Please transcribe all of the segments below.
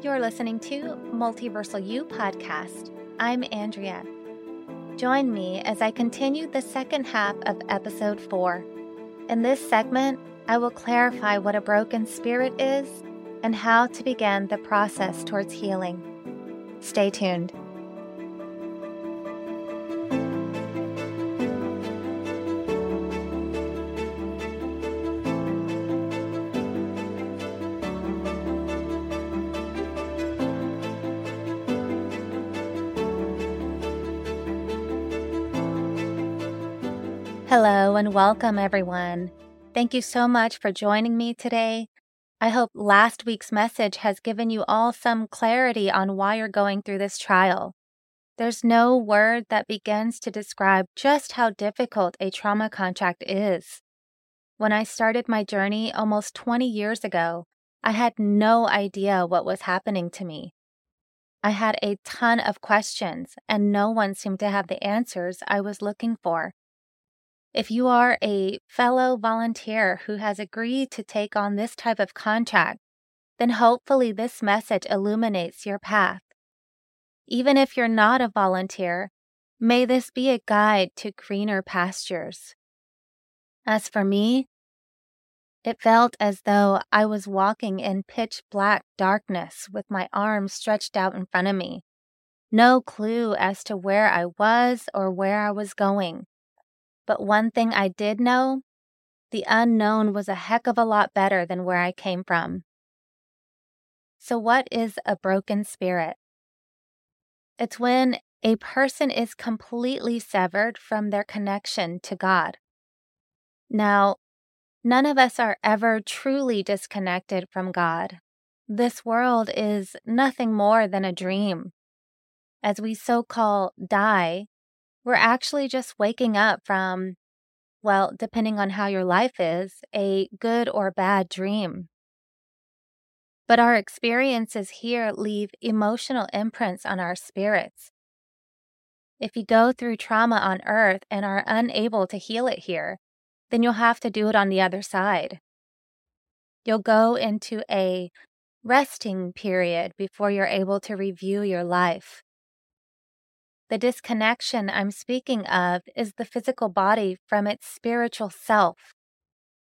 You're listening to Multiversal You podcast. I'm Andrea. Join me as I continue the second half of episode 4. In this segment, I will clarify what a broken spirit is and how to begin the process towards healing. Stay tuned. And welcome, everyone. Thank you so much for joining me today. I hope last week's message has given you all some clarity on why you're going through this trial. There's no word that begins to describe just how difficult a trauma contract is. When I started my journey almost 20 years ago, I had no idea what was happening to me. I had a ton of questions, and no one seemed to have the answers I was looking for. If you are a fellow volunteer who has agreed to take on this type of contract, then hopefully this message illuminates your path. Even if you're not a volunteer, may this be a guide to greener pastures. As for me, it felt as though I was walking in pitch black darkness with my arms stretched out in front of me. No clue as to where I was or where I was going. But one thing I did know the unknown was a heck of a lot better than where I came from. So, what is a broken spirit? It's when a person is completely severed from their connection to God. Now, none of us are ever truly disconnected from God. This world is nothing more than a dream. As we so call die, we're actually just waking up from, well, depending on how your life is, a good or bad dream. But our experiences here leave emotional imprints on our spirits. If you go through trauma on earth and are unable to heal it here, then you'll have to do it on the other side. You'll go into a resting period before you're able to review your life. The disconnection I'm speaking of is the physical body from its spiritual self,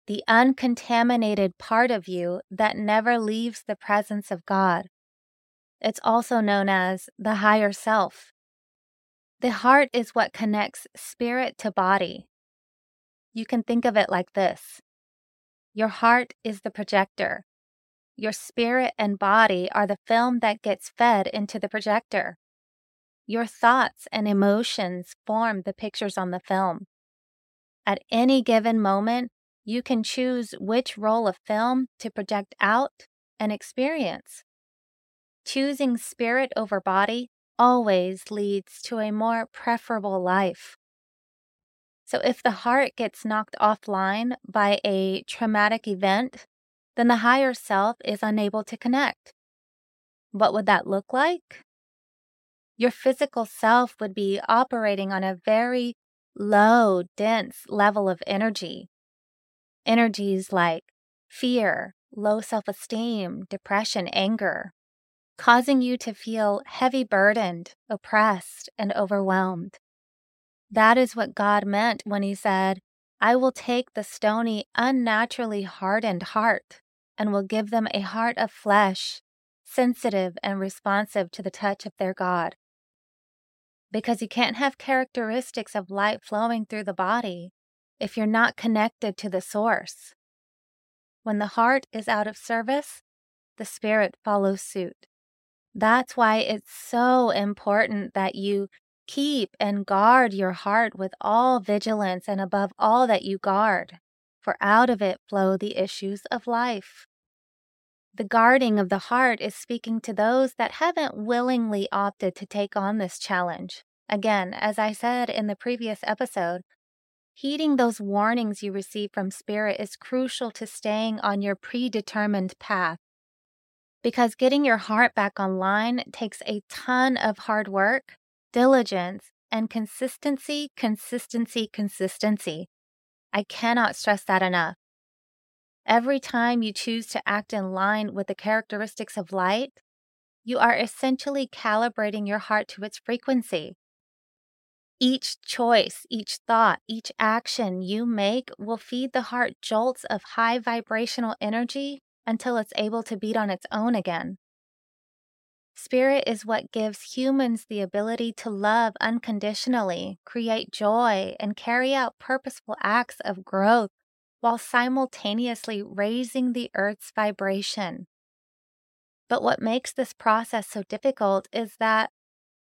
the uncontaminated part of you that never leaves the presence of God. It's also known as the higher self. The heart is what connects spirit to body. You can think of it like this Your heart is the projector. Your spirit and body are the film that gets fed into the projector. Your thoughts and emotions form the pictures on the film. At any given moment, you can choose which roll of film to project out and experience. Choosing spirit over body always leads to a more preferable life. So, if the heart gets knocked offline by a traumatic event, then the higher self is unable to connect. What would that look like? Your physical self would be operating on a very low, dense level of energy. Energies like fear, low self esteem, depression, anger, causing you to feel heavy burdened, oppressed, and overwhelmed. That is what God meant when He said, I will take the stony, unnaturally hardened heart and will give them a heart of flesh, sensitive and responsive to the touch of their God because you can't have characteristics of light flowing through the body if you're not connected to the source. When the heart is out of service, the spirit follows suit. That's why it's so important that you keep and guard your heart with all vigilance and above all that you guard, for out of it flow the issues of life. The guarding of the heart is speaking to those that haven't willingly opted to take on this challenge. Again, as I said in the previous episode, heeding those warnings you receive from Spirit is crucial to staying on your predetermined path. Because getting your heart back online takes a ton of hard work, diligence, and consistency, consistency, consistency. I cannot stress that enough. Every time you choose to act in line with the characteristics of light, you are essentially calibrating your heart to its frequency. Each choice, each thought, each action you make will feed the heart jolts of high vibrational energy until it's able to beat on its own again. Spirit is what gives humans the ability to love unconditionally, create joy, and carry out purposeful acts of growth while simultaneously raising the Earth's vibration. But what makes this process so difficult is that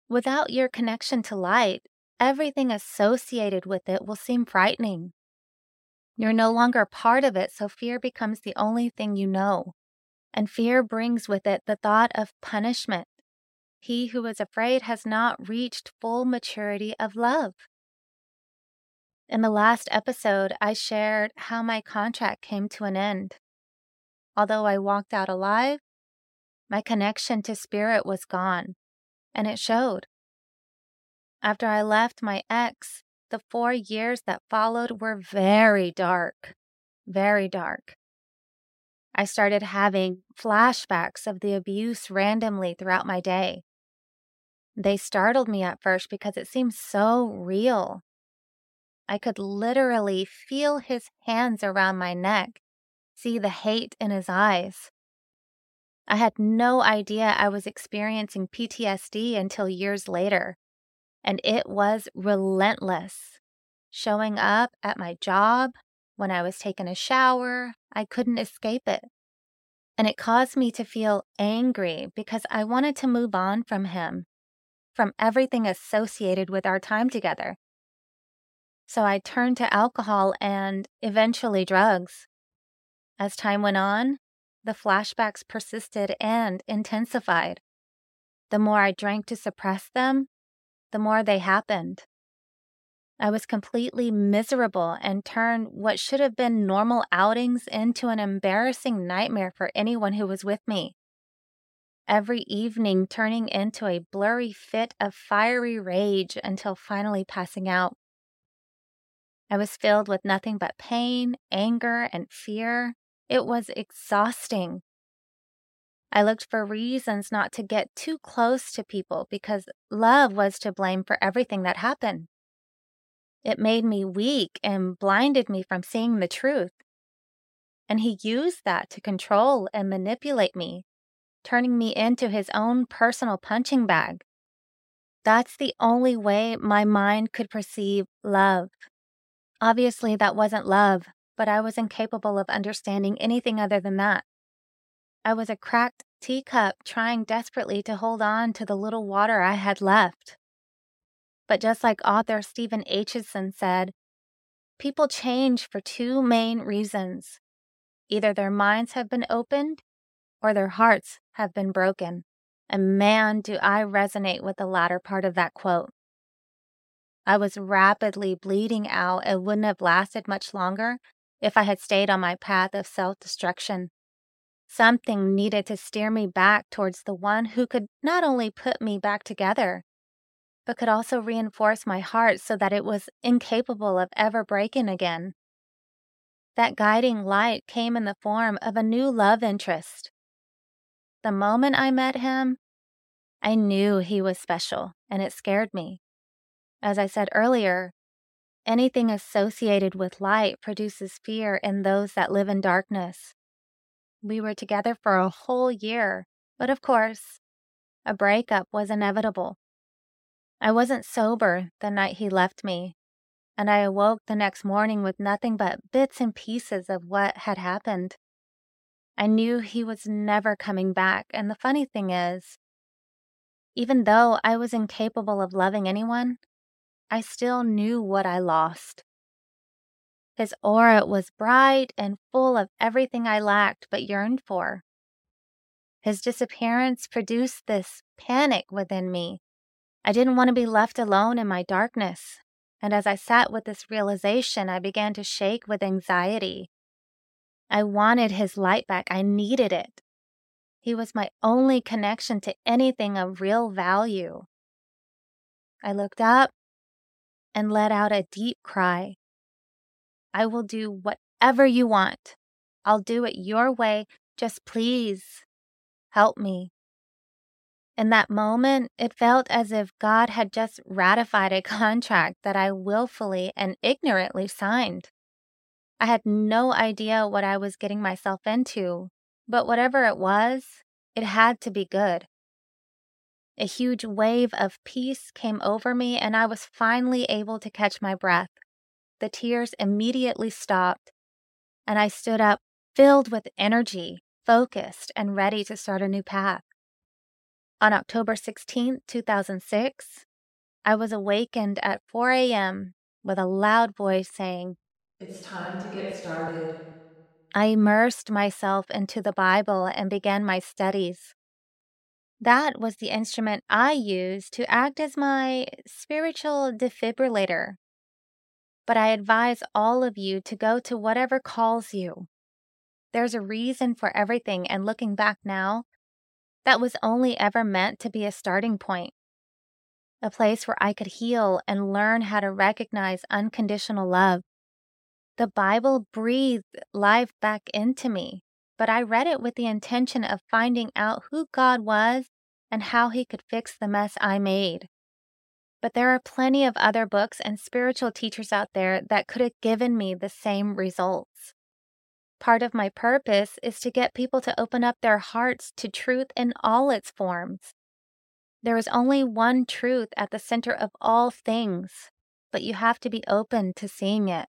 without your connection to light, everything associated with it will seem frightening. You're no longer part of it, so fear becomes the only thing you know and fear brings with it the thought of punishment. He who is afraid has not reached full maturity of love. In the last episode, I shared how my contract came to an end. Although I walked out alive, my connection to spirit was gone, and it showed. After I left my ex, the four years that followed were very dark, very dark. I started having flashbacks of the abuse randomly throughout my day. They startled me at first because it seemed so real. I could literally feel his hands around my neck, see the hate in his eyes. I had no idea I was experiencing PTSD until years later, and it was relentless. Showing up at my job, when I was taking a shower, I couldn't escape it. And it caused me to feel angry because I wanted to move on from him, from everything associated with our time together. So I turned to alcohol and eventually drugs. As time went on, the flashbacks persisted and intensified. The more I drank to suppress them, the more they happened. I was completely miserable and turned what should have been normal outings into an embarrassing nightmare for anyone who was with me. Every evening turning into a blurry fit of fiery rage until finally passing out. I was filled with nothing but pain, anger, and fear. It was exhausting. I looked for reasons not to get too close to people because love was to blame for everything that happened. It made me weak and blinded me from seeing the truth. And he used that to control and manipulate me, turning me into his own personal punching bag. That's the only way my mind could perceive love. Obviously, that wasn't love, but I was incapable of understanding anything other than that. I was a cracked teacup trying desperately to hold on to the little water I had left. But just like author Stephen Aitchison said, people change for two main reasons either their minds have been opened or their hearts have been broken. And man, do I resonate with the latter part of that quote. I was rapidly bleeding out and wouldn't have lasted much longer if I had stayed on my path of self destruction. Something needed to steer me back towards the one who could not only put me back together, but could also reinforce my heart so that it was incapable of ever breaking again. That guiding light came in the form of a new love interest. The moment I met him, I knew he was special, and it scared me. As I said earlier, anything associated with light produces fear in those that live in darkness. We were together for a whole year, but of course, a breakup was inevitable. I wasn't sober the night he left me, and I awoke the next morning with nothing but bits and pieces of what had happened. I knew he was never coming back, and the funny thing is, even though I was incapable of loving anyone, I still knew what I lost. His aura was bright and full of everything I lacked but yearned for. His disappearance produced this panic within me I didn't want to be left alone in my darkness, and as I sat with this realization, I began to shake with anxiety. I wanted his light back, I needed it. He was my only connection to anything of real value. I looked up and let out a deep cry. I will do whatever you want. I'll do it your way. Just please help me. In that moment, it felt as if God had just ratified a contract that I willfully and ignorantly signed. I had no idea what I was getting myself into, but whatever it was, it had to be good. A huge wave of peace came over me, and I was finally able to catch my breath. The tears immediately stopped, and I stood up filled with energy, focused, and ready to start a new path. On October 16, 2006, I was awakened at 4 a.m. with a loud voice saying, It's time to get started. I immersed myself into the Bible and began my studies. That was the instrument I used to act as my spiritual defibrillator. But I advise all of you to go to whatever calls you. There's a reason for everything, and looking back now, that was only ever meant to be a starting point. A place where I could heal and learn how to recognize unconditional love. The Bible breathed life back into me, but I read it with the intention of finding out who God was and how he could fix the mess I made. But there are plenty of other books and spiritual teachers out there that could have given me the same results. Part of my purpose is to get people to open up their hearts to truth in all its forms. There is only one truth at the center of all things, but you have to be open to seeing it.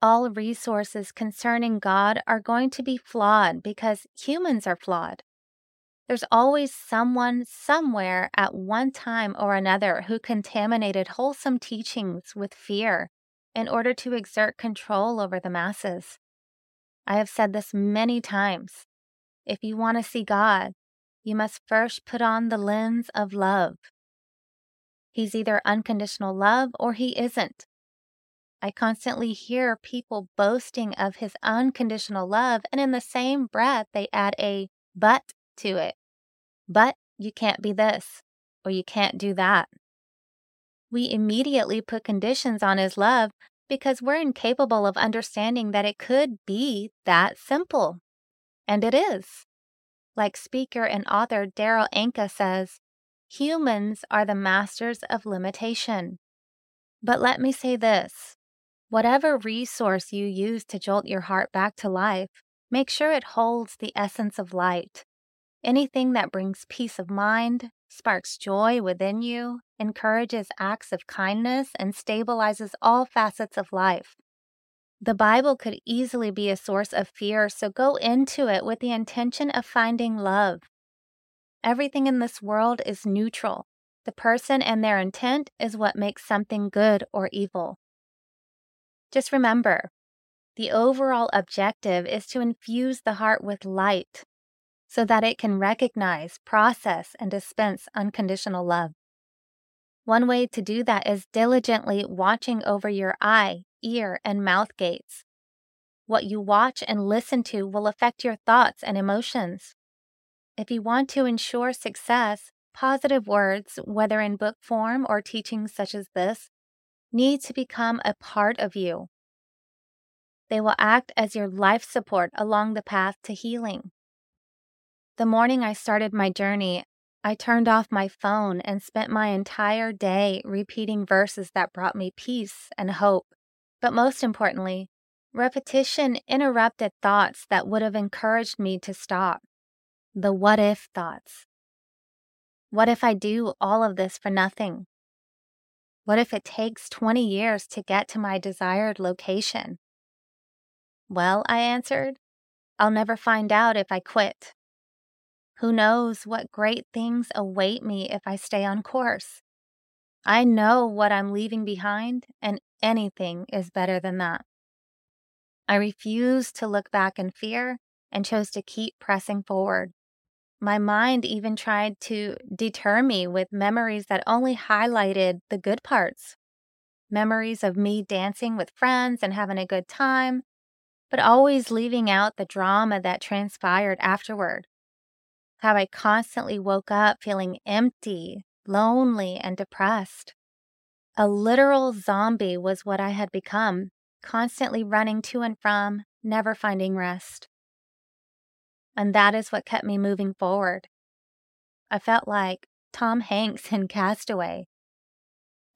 All resources concerning God are going to be flawed because humans are flawed. There's always someone somewhere at one time or another who contaminated wholesome teachings with fear in order to exert control over the masses. I have said this many times. If you want to see God, you must first put on the lens of love. He's either unconditional love or he isn't. I constantly hear people boasting of his unconditional love, and in the same breath, they add a but to it. But you can't be this, or you can't do that. We immediately put conditions on his love because we're incapable of understanding that it could be that simple. And it is. Like speaker and author Darryl Anka says, humans are the masters of limitation. But let me say this whatever resource you use to jolt your heart back to life, make sure it holds the essence of light. Anything that brings peace of mind, sparks joy within you, encourages acts of kindness, and stabilizes all facets of life. The Bible could easily be a source of fear, so go into it with the intention of finding love. Everything in this world is neutral. The person and their intent is what makes something good or evil. Just remember, the overall objective is to infuse the heart with light so that it can recognize, process, and dispense unconditional love. One way to do that is diligently watching over your eye, ear, and mouth gates. What you watch and listen to will affect your thoughts and emotions. If you want to ensure success, positive words, whether in book form or teachings such as this, need to become a part of you. They will act as your life support along the path to healing. The morning I started my journey, I turned off my phone and spent my entire day repeating verses that brought me peace and hope. But most importantly, repetition interrupted thoughts that would have encouraged me to stop. The what if thoughts. What if I do all of this for nothing? What if it takes 20 years to get to my desired location? Well, I answered, I'll never find out if I quit. Who knows what great things await me if I stay on course? I know what I'm leaving behind, and anything is better than that. I refused to look back in fear and chose to keep pressing forward. My mind even tried to deter me with memories that only highlighted the good parts. Memories of me dancing with friends and having a good time, but always leaving out the drama that transpired afterward how I constantly woke up feeling empty, lonely, and depressed. A literal zombie was what I had become, constantly running to and from, never finding rest. And that is what kept me moving forward. I felt like Tom Hanks in Castaway.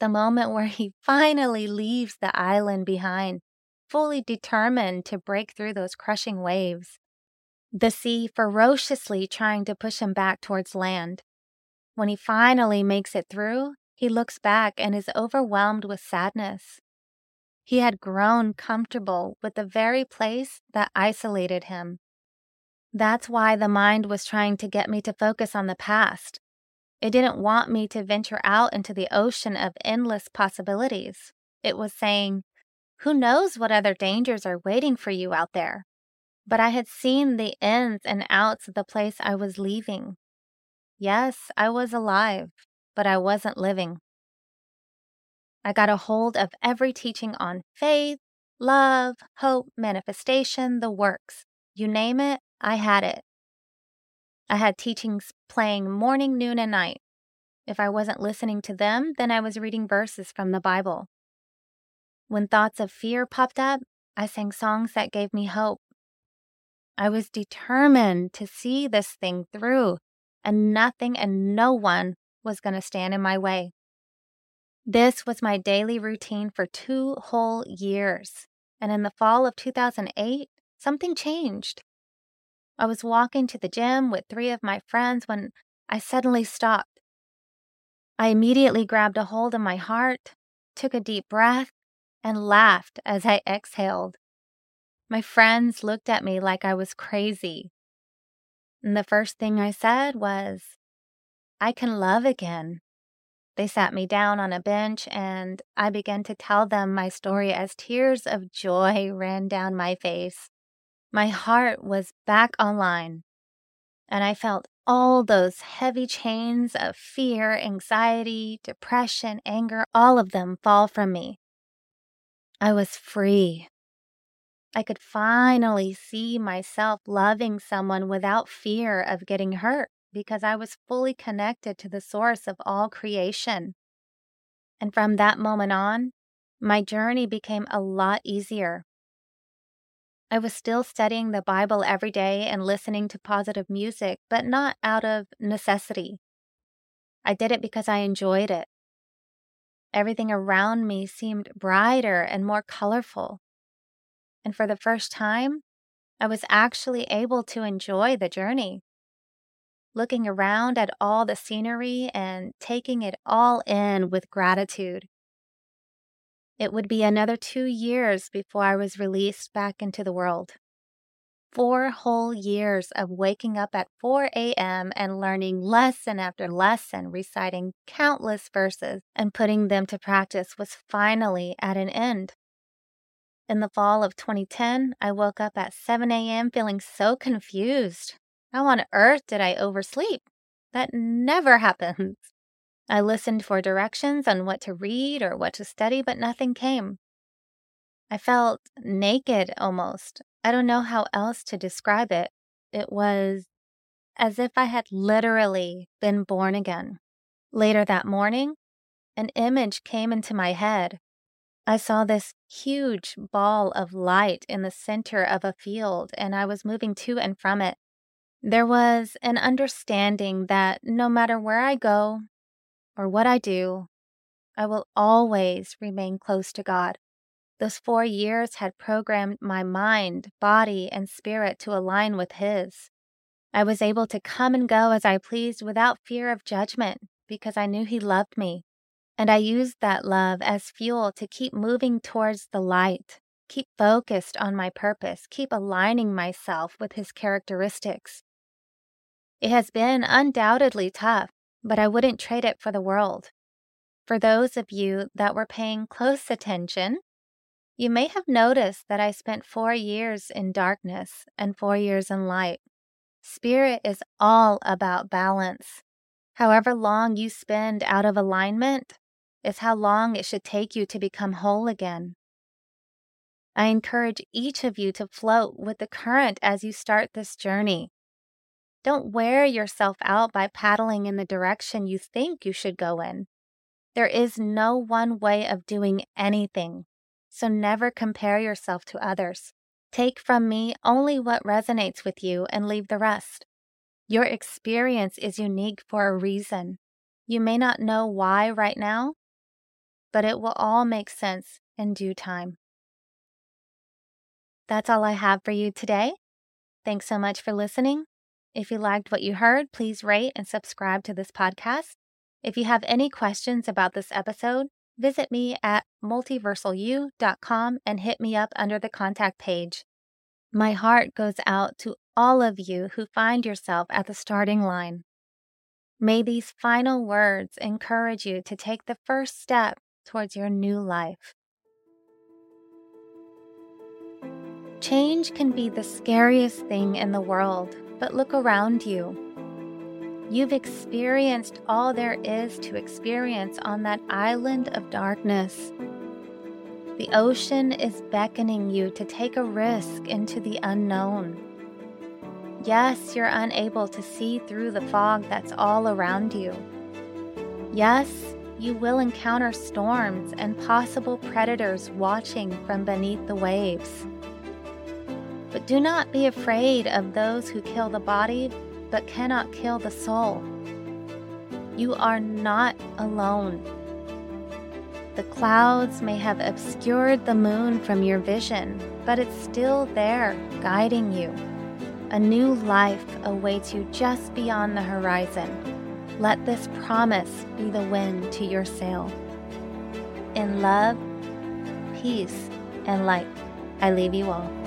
The moment where he finally leaves the island behind, fully determined to break through those crushing waves. The sea ferociously trying to push him back towards land. When he finally makes it through, he looks back and is overwhelmed with sadness. He had grown comfortable with the very place that isolated him. That's why the mind was trying to get me to focus on the past. It didn't want me to venture out into the ocean of endless possibilities. It was saying, Who knows what other dangers are waiting for you out there? But I had seen the ins and outs of the place I was leaving. Yes, I was alive, but I wasn't living. I got a hold of every teaching on faith, love, hope, manifestation, the works. You name it, I had it. I had teachings playing morning, noon, and night. If I wasn't listening to them, then I was reading verses from the Bible. When thoughts of fear popped up, I sang songs that gave me hope. I was determined to see this thing through, and nothing and no one was going to stand in my way. This was my daily routine for two whole years. And in the fall of 2008, something changed. I was walking to the gym with three of my friends when I suddenly stopped. I immediately grabbed a hold of my heart, took a deep breath, and laughed as I exhaled. My friends looked at me like I was crazy. And the first thing I said was, I can love again. They sat me down on a bench and I began to tell them my story as tears of joy ran down my face. My heart was back online, and I felt all those heavy chains of fear, anxiety, depression, anger, all of them fall from me. I was free. I could finally see myself loving someone without fear of getting hurt because I was fully connected to the source of all creation. And from that moment on, my journey became a lot easier. I was still studying the Bible every day and listening to positive music, but not out of necessity. I did it because I enjoyed it. Everything around me seemed brighter and more colorful. And for the first time, I was actually able to enjoy the journey looking around at all the scenery and taking it all in with gratitude. It would be another two years before I was released back into the world. Four whole years of waking up at 4 a.m. and learning lesson after lesson, reciting countless verses, and putting them to practice was finally at an end. In the fall of 2010, I woke up at 7 a.m. feeling so confused. How on earth did I oversleep? That never happens. I listened for directions on what to read or what to study, but nothing came. I felt naked almost. I don't know how else to describe it. It was as if I had literally been born again. Later that morning, an image came into my head. I saw this huge ball of light in the center of a field, and I was moving to and from it. There was an understanding that no matter where I go or what I do, I will always remain close to God. Those four years had programmed my mind, body, and spirit to align with His. I was able to come and go as I pleased without fear of judgment because I knew He loved me. And I used that love as fuel to keep moving towards the light, keep focused on my purpose, keep aligning myself with His characteristics. It has been undoubtedly tough, but I wouldn't trade it for the world. For those of you that were paying close attention, you may have noticed that I spent four years in darkness and four years in light. Spirit is all about balance. However long you spend out of alignment is how long it should take you to become whole again. I encourage each of you to float with the current as you start this journey. Don't wear yourself out by paddling in the direction you think you should go in. There is no one way of doing anything, so never compare yourself to others. Take from me only what resonates with you and leave the rest. Your experience is unique for a reason. You may not know why right now, but it will all make sense in due time. That's all I have for you today. Thanks so much for listening. If you liked what you heard, please rate and subscribe to this podcast. If you have any questions about this episode, visit me at multiversalu.com and hit me up under the contact page. My heart goes out to all of you who find yourself at the starting line. May these final words encourage you to take the first step towards your new life. Change can be the scariest thing in the world, but look around you. You've experienced all there is to experience on that island of darkness. The ocean is beckoning you to take a risk into the unknown. Yes, you're unable to see through the fog that's all around you. Yes, you will encounter storms and possible predators watching from beneath the waves. But do not be afraid of those who kill the body but cannot kill the soul. You are not alone. The clouds may have obscured the moon from your vision, but it's still there, guiding you. A new life awaits you just beyond the horizon. Let this promise be the wind to your sail. In love, peace, and light, I leave you all.